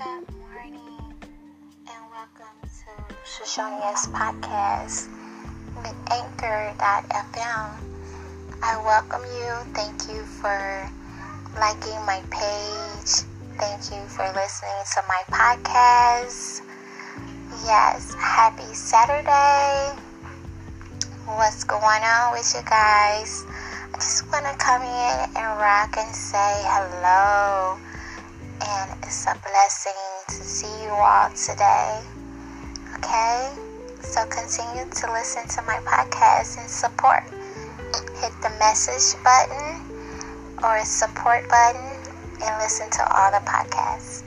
Good morning and welcome to Shoshonia's podcast with Anchor.fm. I welcome you. Thank you for liking my page. Thank you for listening to my podcast. Yes, happy Saturday. What's going on with you guys? I just want to come in and rock and say hello it's a blessing to see you all today. Okay? So continue to listen to my podcast and support. Hit the message button or support button and listen to all the podcasts.